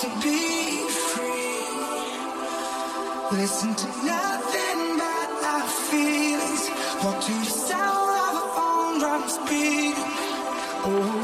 to be free. Listen to nothing but our feelings. Walk to the sound of our own drums. Oh.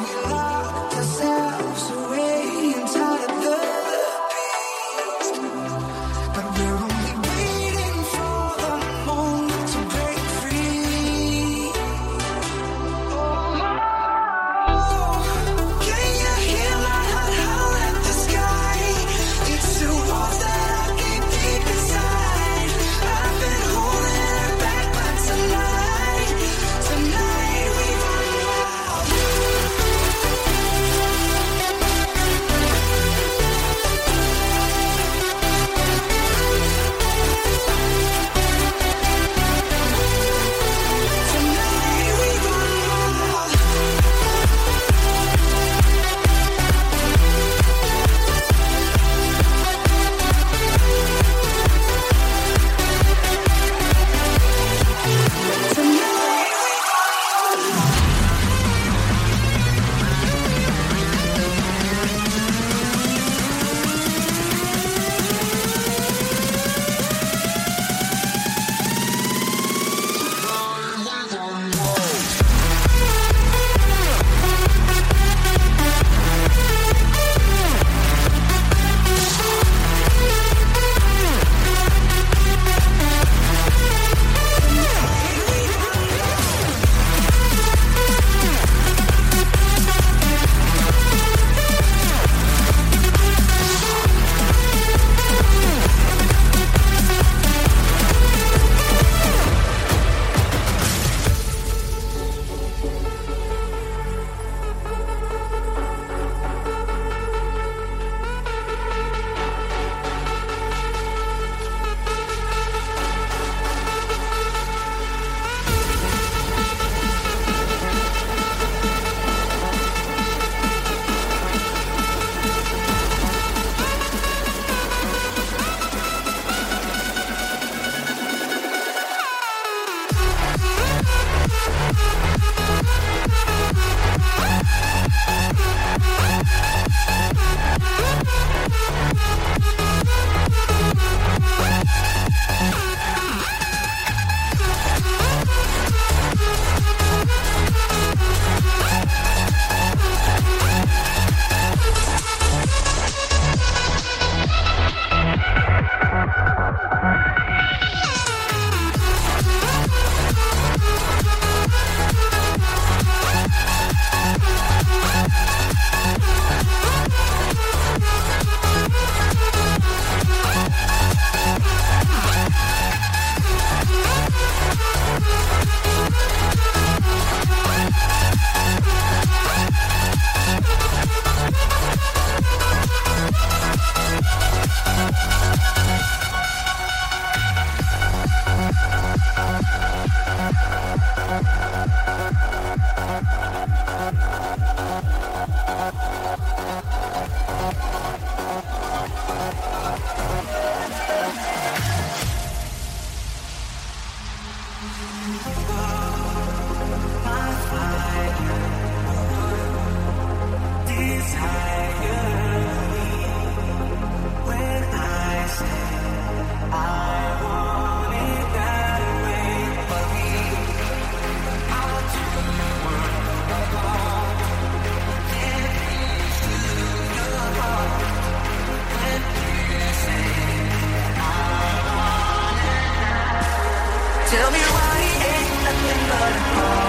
Tell me why he ain't nothing but a ball.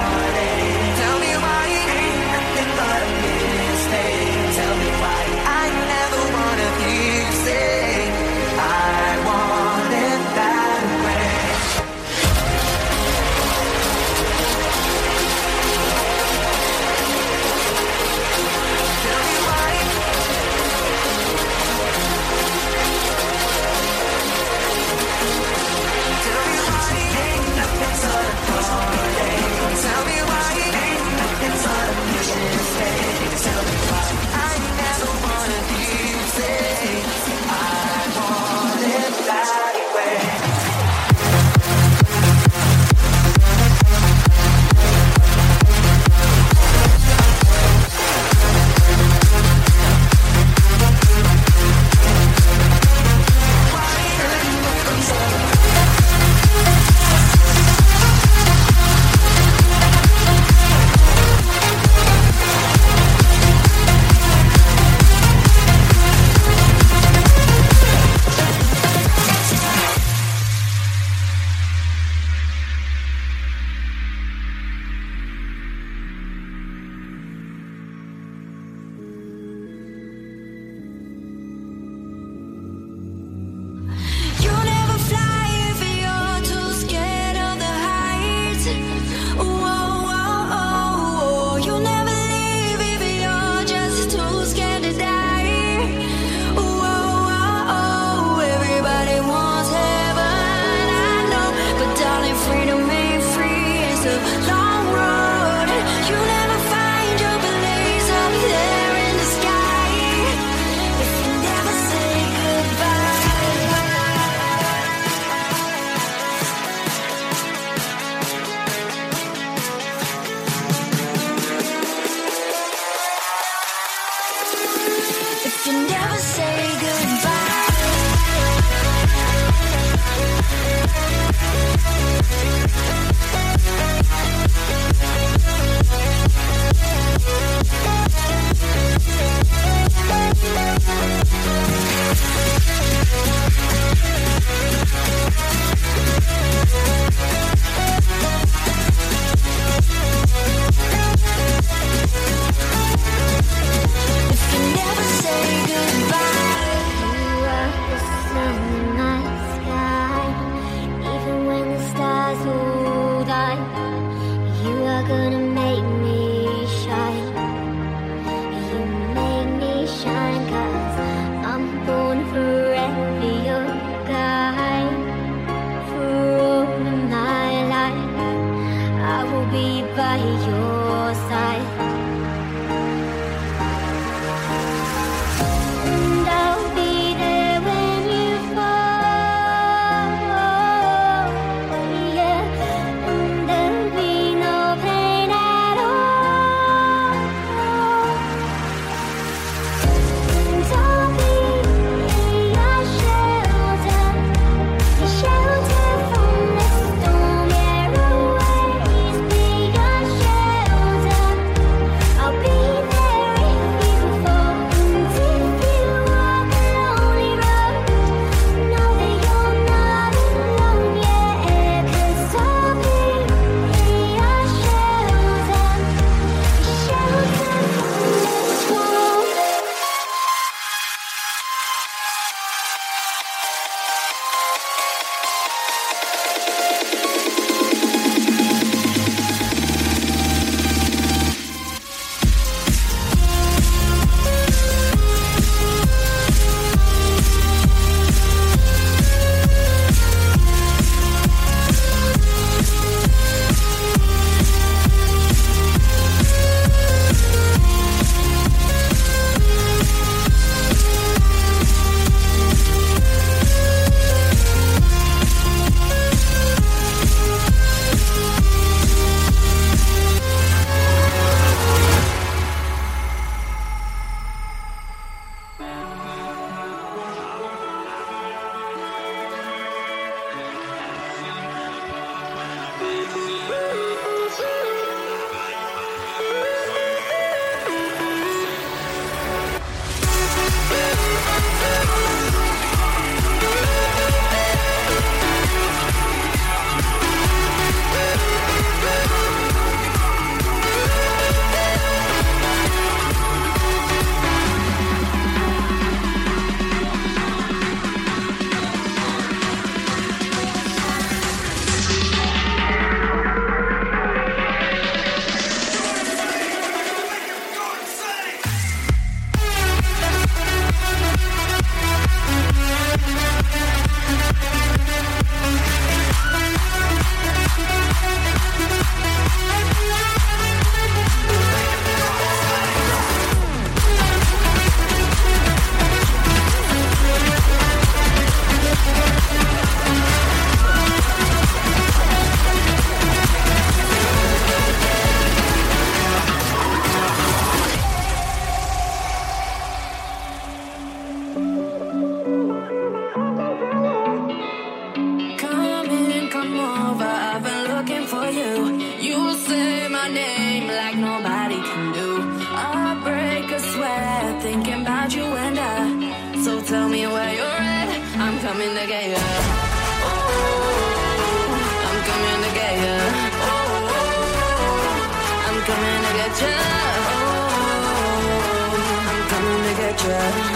Coming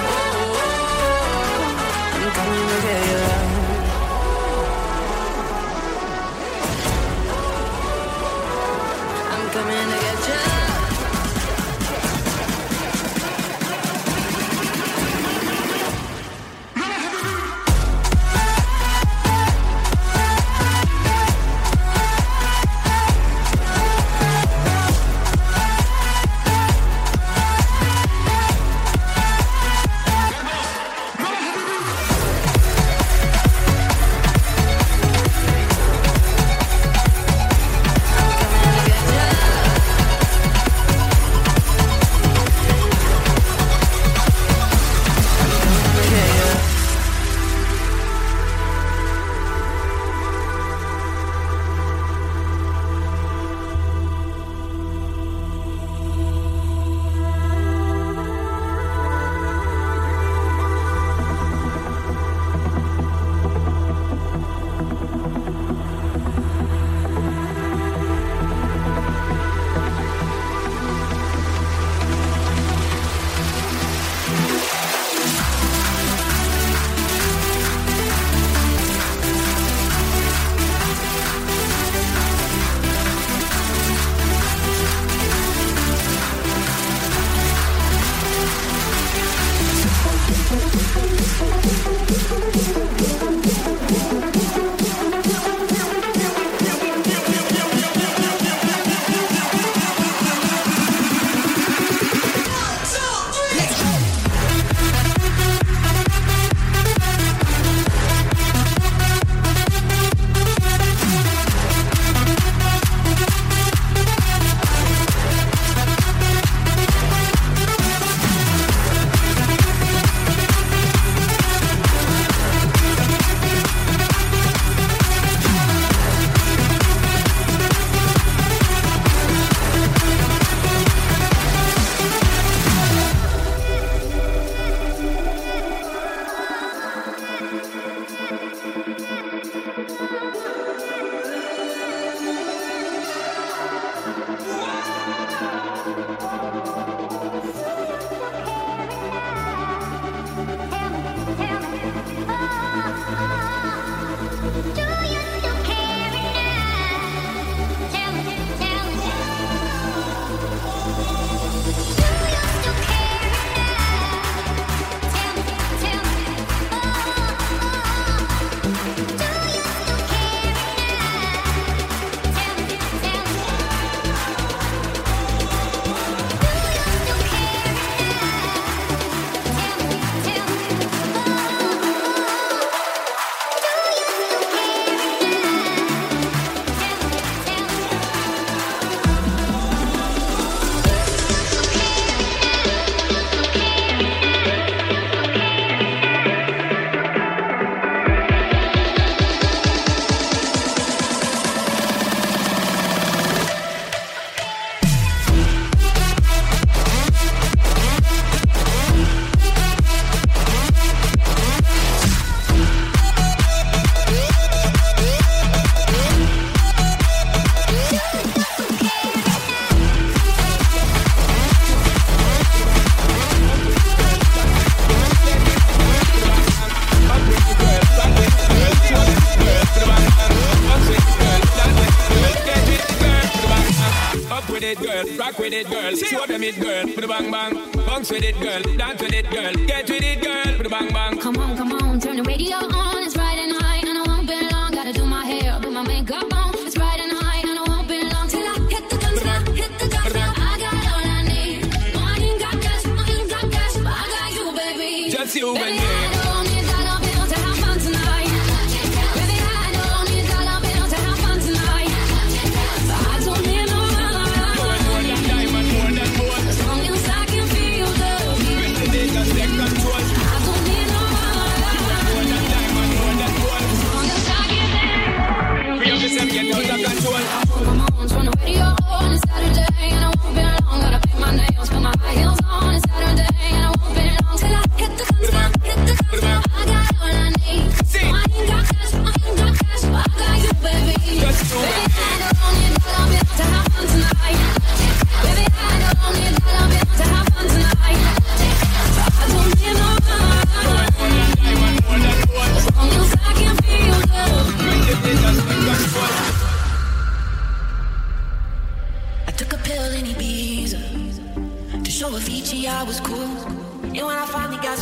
With it, girl. Put a bang bang. Bounce with it, girl. Dance with it, girl. Get with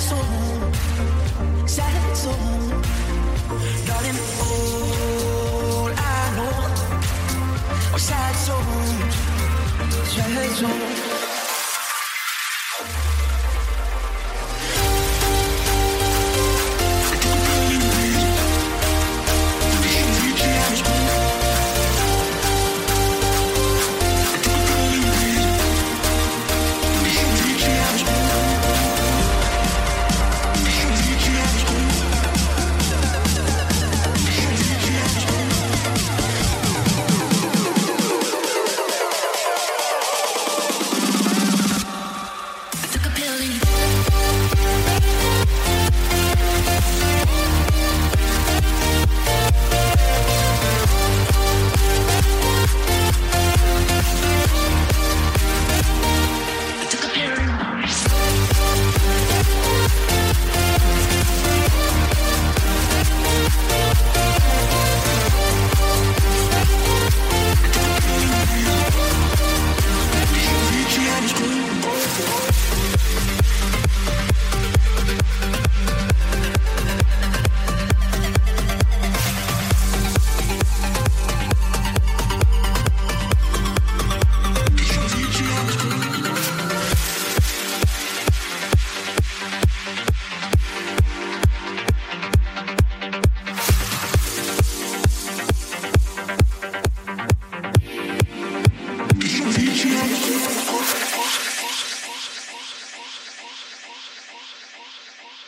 sad soul, sad soul.